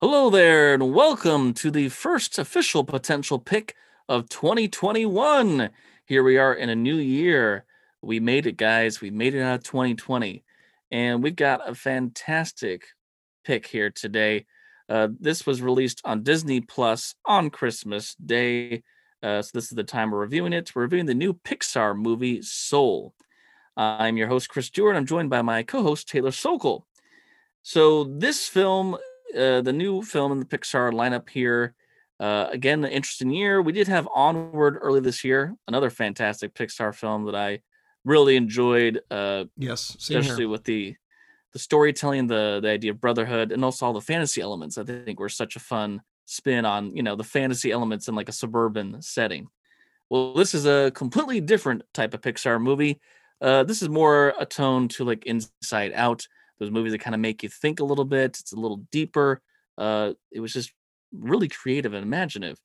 Hello there, and welcome to the first official potential pick of 2021. Here we are in a new year. We made it, guys. We made it out of 2020. And we've got a fantastic pick here today. Uh, this was released on Disney Plus on Christmas Day. Uh, so this is the time we're reviewing it. We're reviewing the new Pixar movie Soul. I'm your host, Chris Stewart. I'm joined by my co-host, Taylor Sokol. So this film, uh, the new film in the Pixar lineup here, uh, again, an interesting year. We did have Onward early this year, another fantastic Pixar film that I really enjoyed. Uh, yes, especially here. with the the storytelling, the the idea of brotherhood, and also all the fantasy elements. I think were such a fun spin on you know the fantasy elements in like a suburban setting. Well, this is a completely different type of Pixar movie. Uh, this is more a tone to like Inside Out, those movies that kind of make you think a little bit. It's a little deeper. Uh, it was just really creative and imaginative.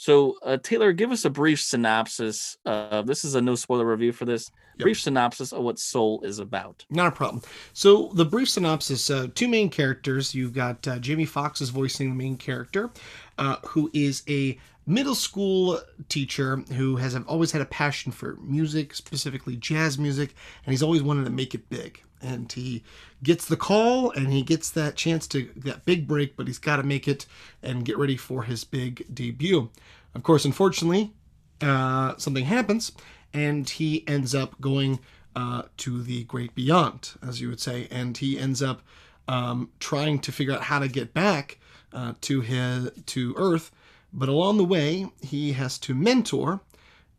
So, uh, Taylor, give us a brief synopsis. Uh, this is a no spoiler review for this. Yep. Brief synopsis of what Soul is about. Not a problem. So, the brief synopsis: uh, two main characters. You've got uh, Jamie Foxx is voicing the main character, uh, who is a middle school teacher who has always had a passion for music, specifically jazz music, and he's always wanted to make it big. And he gets the call and he gets that chance to that big break, but he's got to make it and get ready for his big debut. Of course, unfortunately, uh, something happens and he ends up going uh, to the great beyond, as you would say, and he ends up um, trying to figure out how to get back uh, to his to Earth but along the way, he has to mentor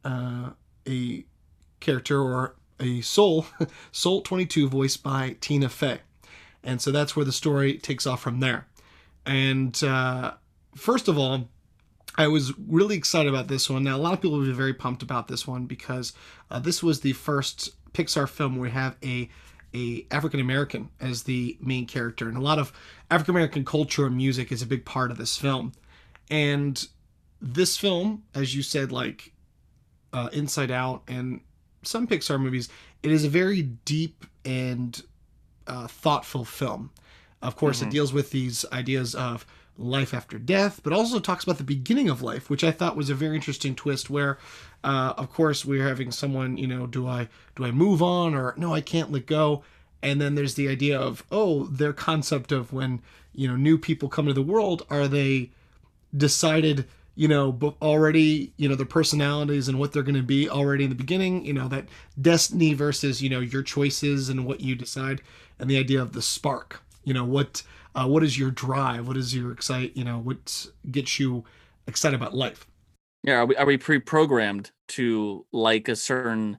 uh, a character or a soul, Soul 22, voiced by Tina Fey. And so that's where the story takes off from there. And uh, first of all, I was really excited about this one. Now, a lot of people will be very pumped about this one because uh, this was the first Pixar film where we have a a African American as the main character, and a lot of African American culture and music is a big part of this film. And this film, as you said, like uh, Inside Out and some Pixar movies, it is a very deep and uh, thoughtful film. Of course, mm-hmm. it deals with these ideas of life after death, but also talks about the beginning of life, which I thought was a very interesting twist. Where, uh, of course, we're having someone, you know, do I do I move on or no, I can't let go, and then there's the idea of oh, their concept of when you know new people come into the world, are they decided you know already you know their personalities and what they're going to be already in the beginning you know that destiny versus you know your choices and what you decide and the idea of the spark. You know what uh, what is your drive? What is your excite you know what gets you excited about life? Yeah are we, are we pre-programmed to like a certain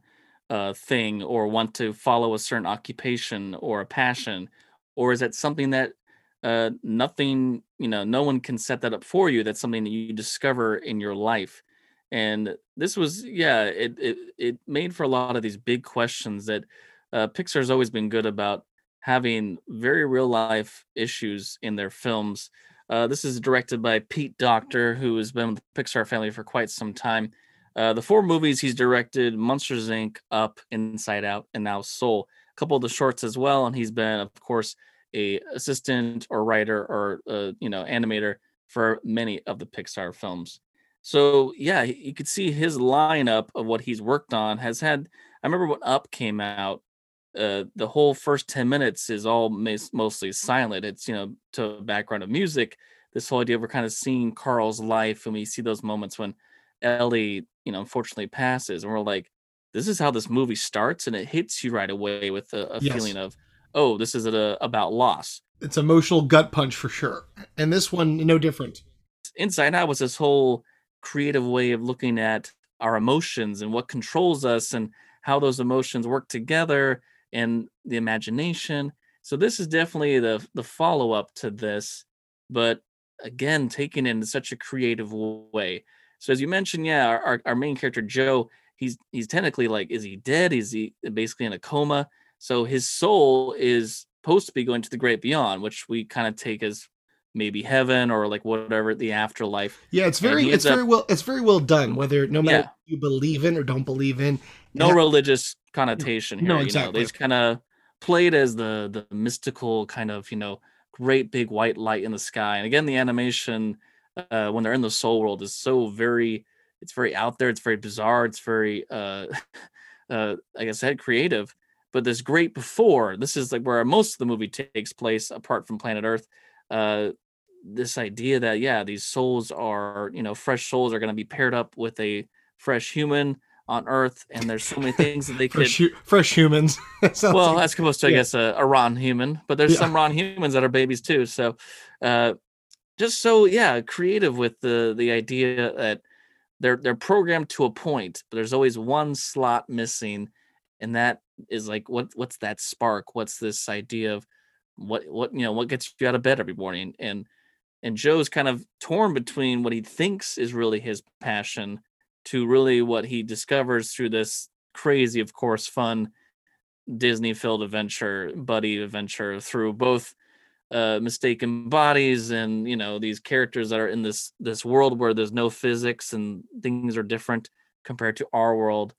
uh, thing or want to follow a certain occupation or a passion? Or is that something that uh, nothing, you know, no one can set that up for you. That's something that you discover in your life. And this was, yeah, it it it made for a lot of these big questions that uh, Pixar's always been good about having very real life issues in their films. Uh, this is directed by Pete Docter, who has been with the Pixar family for quite some time. Uh, the four movies he's directed: Monsters Inc., Up, Inside Out, and now Soul. A couple of the shorts as well, and he's been, of course, a assistant or writer or uh, you know animator for many of the Pixar films. So yeah, you could see his lineup of what he's worked on has had. I remember when Up came out, uh, the whole first ten minutes is all mostly silent. It's you know to a background of music. This whole idea of we're kind of seeing Carl's life, and we see those moments when Ellie, you know, unfortunately passes, and we're like, this is how this movie starts, and it hits you right away with a, a yes. feeling of oh, this is a, about loss. It's emotional gut punch for sure. And this one, no different. Inside Out was this whole creative way of looking at our emotions and what controls us and how those emotions work together and the imagination. So this is definitely the the follow up to this, but again taken in such a creative way. So as you mentioned, yeah, our, our main character Joe, he's he's technically like, is he dead? Is he basically in a coma? So his soul is supposed to be going to the great beyond, which we kind of take as maybe heaven or like whatever the afterlife. Yeah, it's very it's up, very well it's very well done. Whether no matter yeah. you believe in or don't believe in, no religious connotation here. No, exactly. You know, they just kind of played as the the mystical kind of you know great big white light in the sky. And again, the animation uh, when they're in the soul world is so very it's very out there. It's very bizarre. It's very uh, uh, like I said, creative. But this great before this is like where most of the movie takes place, apart from Planet Earth. Uh, this idea that yeah, these souls are you know fresh souls are going to be paired up with a fresh human on Earth, and there's so many things that they could fresh, fresh humans. well, like, that's supposed to, I yeah. guess, a, a Ron human, but there's yeah. some Ron humans that are babies too. So, uh, just so yeah, creative with the the idea that they're they're programmed to a point, but there's always one slot missing, and that is like what what's that spark? What's this idea of what what you know what gets you out of bed every morning? And and Joe's kind of torn between what he thinks is really his passion to really what he discovers through this crazy, of course, fun Disney filled adventure, buddy adventure through both uh, mistaken bodies and you know these characters that are in this this world where there's no physics and things are different compared to our world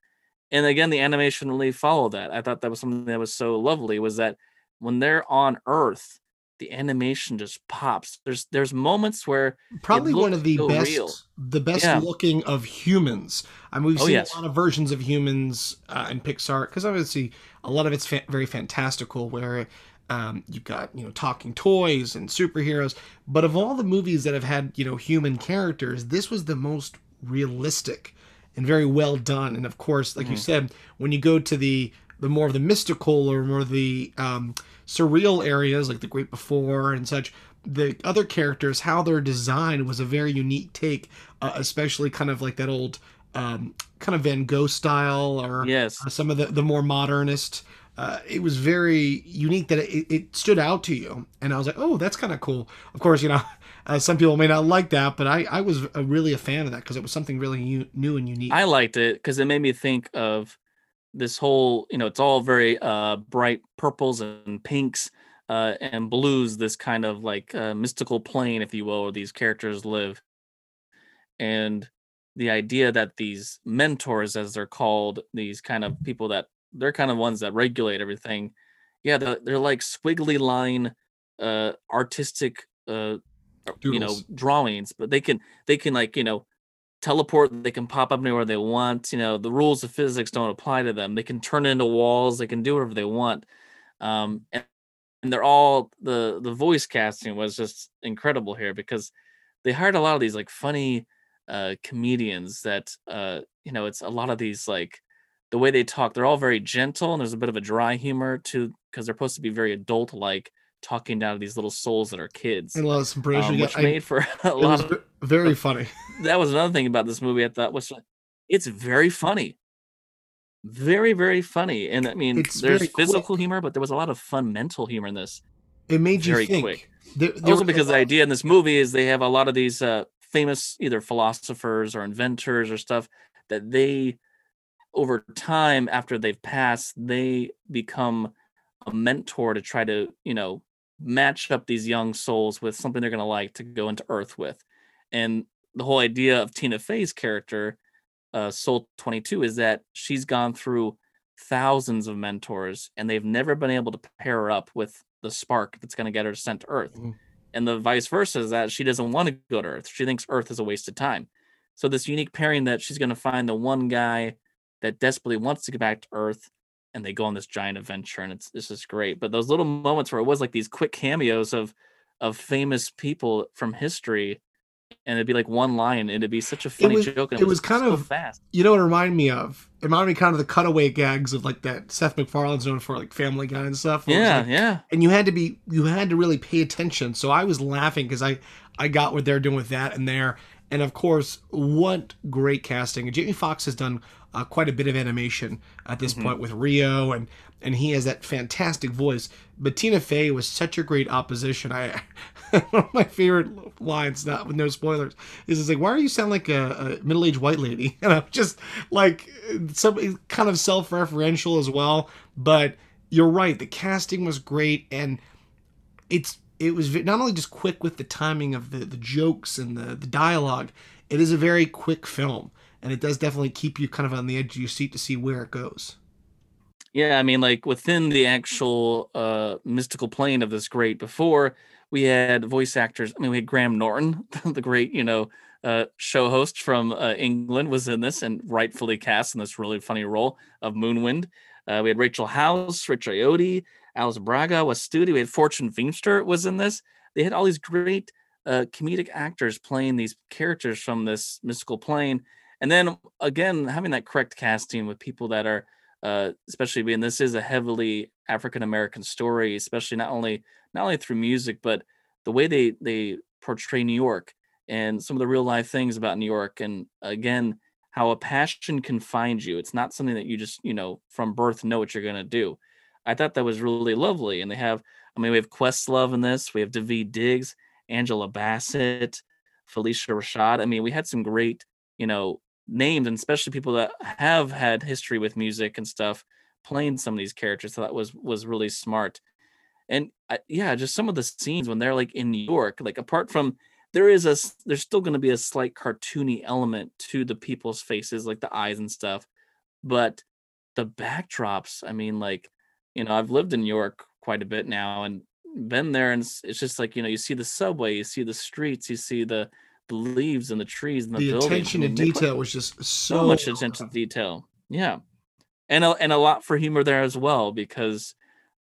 and again the animation really followed that i thought that was something that was so lovely was that when they're on earth the animation just pops. There's there's moments where probably one of the so best real. the best yeah. looking of humans. I mean, we've oh, seen yes. a lot of versions of humans uh, in Pixar because obviously a lot of it's fa- very fantastical where. Um, you've got you know talking toys and superheroes, but of all the movies that have had you know human characters, this was the most realistic and very well done. And of course, like mm-hmm. you said, when you go to the the more of the mystical or more the um, surreal areas like the Great Before and such, the other characters, how they're designed was a very unique take, uh, especially kind of like that old um, kind of Van Gogh style or yes. Uh, some of the, the more modernist. Uh, it was very unique that it, it, stood out to you. And I was like, oh, that's kind of cool. Of course, you know, uh, some people may not like that, but I, I was a, really a fan of that because it was something really new, new and unique. I liked it because it made me think of this whole you know it's all very uh bright purples and pinks uh and blues this kind of like uh, mystical plane if you will where these characters live and the idea that these mentors as they're called these kind of people that they're kind of ones that regulate everything yeah they're, they're like squiggly line uh artistic uh Doodles. you know drawings but they can they can like you know teleport they can pop up anywhere they want you know the rules of physics don't apply to them they can turn into walls they can do whatever they want um, and, and they're all the the voice casting was just incredible here because they hired a lot of these like funny uh comedians that uh you know it's a lot of these like the way they talk they're all very gentle and there's a bit of a dry humor to because they're supposed to be very adult like talking down to these little souls that are kids. And a lot of some um, which made for a lot of very funny. That was another thing about this movie I thought was it's very funny. Very, very funny. And I mean, it's there's physical quick. humor, but there was a lot of fun mental humor in this. It made you very think. quick. There, there also, because the idea in this movie is they have a lot of these uh, famous either philosophers or inventors or stuff that they, over time, after they've passed, they become a mentor to try to, you know, match up these young souls with something they're going to like to go into Earth with. And the whole idea of Tina Fey's character, uh, Soul 22, is that she's gone through thousands of mentors and they've never been able to pair her up with the spark that's going to get her sent to Earth. Mm-hmm. And the vice versa is that she doesn't want to go to Earth. She thinks Earth is a waste of time. So this unique pairing that she's going to find the one guy that desperately wants to get back to Earth and they go on this giant adventure and it's it's just great. But those little moments where it was like these quick cameos of of famous people from history and it'd be like one line and it'd be such a funny it was, joke and it, was, was kind so of fast. you know what it reminded me of? It reminded me kind of the cutaway gags of like that seth macfarlane's known for like family guy and stuff yeah like, yeah. and you had to be you had to really pay attention. So i was laughing because i i got what they're doing with that and there. And of course what great casting. Jamie foxx has done uh, quite a bit of animation at this mm-hmm. point with Rio, and and he has that fantastic voice. But Tina Fey was such a great opposition. I one of my favorite lines, not with no spoilers, is it's like, "Why are you sound like a, a middle aged white lady?" And I'm just like, some kind of self referential as well. But you're right, the casting was great, and it's it was not only just quick with the timing of the, the jokes and the, the dialogue, it is a very quick film. And it does definitely keep you kind of on the edge of your seat to see where it goes. Yeah, I mean, like within the actual uh, mystical plane of this great before, we had voice actors. I mean, we had Graham Norton, the great, you know, uh, show host from uh, England, was in this and rightfully cast in this really funny role of Moonwind. Uh, we had Rachel House, Rich Ayoade, Alice Braga was studio. We had Fortune Feimster was in this. They had all these great uh, comedic actors playing these characters from this mystical plane. And then again, having that correct casting with people that are, uh, especially being this is a heavily African American story, especially not only not only through music, but the way they they portray New York and some of the real life things about New York. And again, how a passion can find you. It's not something that you just you know from birth know what you're gonna do. I thought that was really lovely. And they have, I mean, we have Questlove in this. We have Daveed Diggs, Angela Bassett, Phylicia Rashad. I mean, we had some great, you know, names, and especially people that have had history with music and stuff playing some of these characters. So that was was really smart. And I, yeah, just some of the scenes when they're like in New York, like apart from there is a there's still going to be a slight cartoony element to the people's faces, like the eyes and stuff, but the backdrops. I mean, like you know, I've lived in New York quite a bit now and been there, and it's just like you know, you see the subway, you see the streets, you see the the leaves and the trees and the, the attention to I mean, they put detail was just so, so much attention to detail. Yeah, and a, and a lot for humor there as well because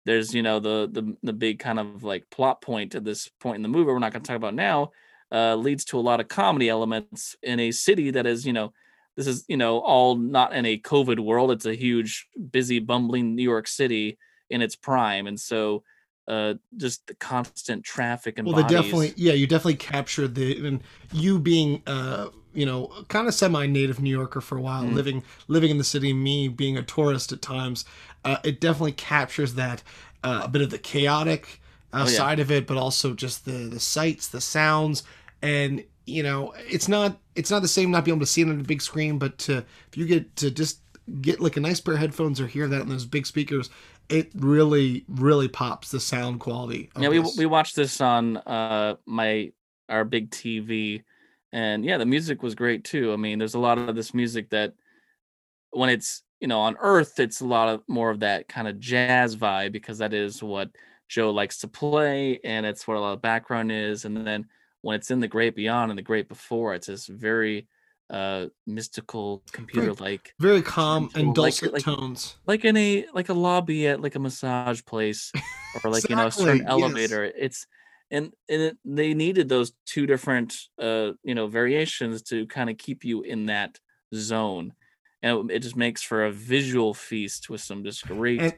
there's you know the the the big kind of like plot point at this point in the movie we're not going to talk about now uh, leads to a lot of comedy elements in a city that is you know this is you know all not in a covid world. It's a huge busy bumbling new york city in its prime. And so uh just the constant traffic and well they definitely yeah you definitely captured the and you being uh you know kind of semi-native new yorker for a while Mhm. living living in the city me being a tourist at times uh, it definitely captures that uh, a bit of the chaotic uh, Oh, yeah. side of it but also just the the sights the sounds and you know it's not it's not the same not being able to see it on the big screen but to, if you get to just get like a nice pair of headphones or hear that in those big speakers it really really pops the sound quality yeah we, this. we watched this on uh my our big tv and yeah the music was great too i mean there's a lot of this music that when it's you know on earth it's a lot of more of that kind of jazz vibe because that is what joe likes to play and it's what a lot of background is and then when it's in the great beyond and the great before it's this very uh mystical computer like very calm and dulcet like- tones. like in a like a lobby at like a massage place or like you know a certain Exactly, yes. elevator it's and and it, they needed those two different uh you know variations to kind of keep you in that zone and it, it just makes for a visual feast with some just great And-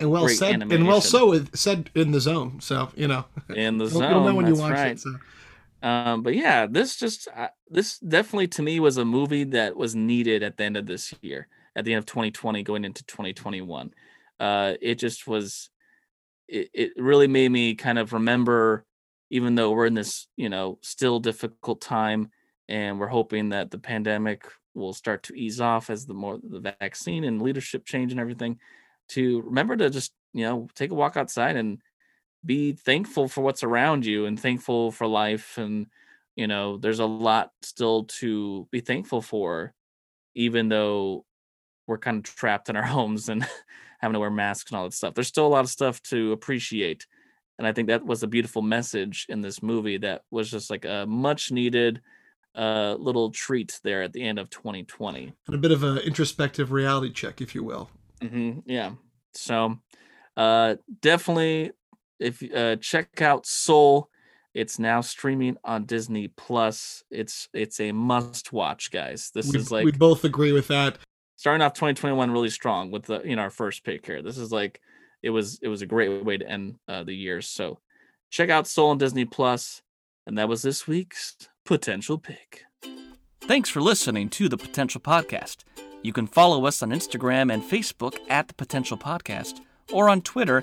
And well Great said, and well so with, said in the zone. So you know, in the zone you'll know when you watch right it. So. Um but yeah this just uh, this definitely to me was a movie that was needed at the end of this year at the end of 2020 going into 2021 uh it just was it, it really made me kind of remember even though we're in this you know still difficult time and we're hoping that the pandemic will start to ease off as the more the vaccine and leadership change and everything to remember to just you know take a walk outside and be thankful for what's around you and thankful for life and you know there's a lot still to be thankful for even though we're kind of trapped in our homes and having to wear masks and all that stuff. There's still a lot of stuff to appreciate and i think that was a beautiful message in this movie that was just like a much needed uh little treat there at the end of 2020 And a bit of an introspective reality check, if you will. hmm yeah. So uh definitely if uh check out soul it's now streaming on disney plus. It's it's a must watch guys. This We, is like we both agree with that. starting off 2021 really strong with the you know our first pick here. This is like it was it was a great way to end uh, the year. So check out soul on disney plus and that was this week's potential pick. Thanks for listening to the potential podcast. You can follow us on instagram and facebook at the potential podcast or on twitter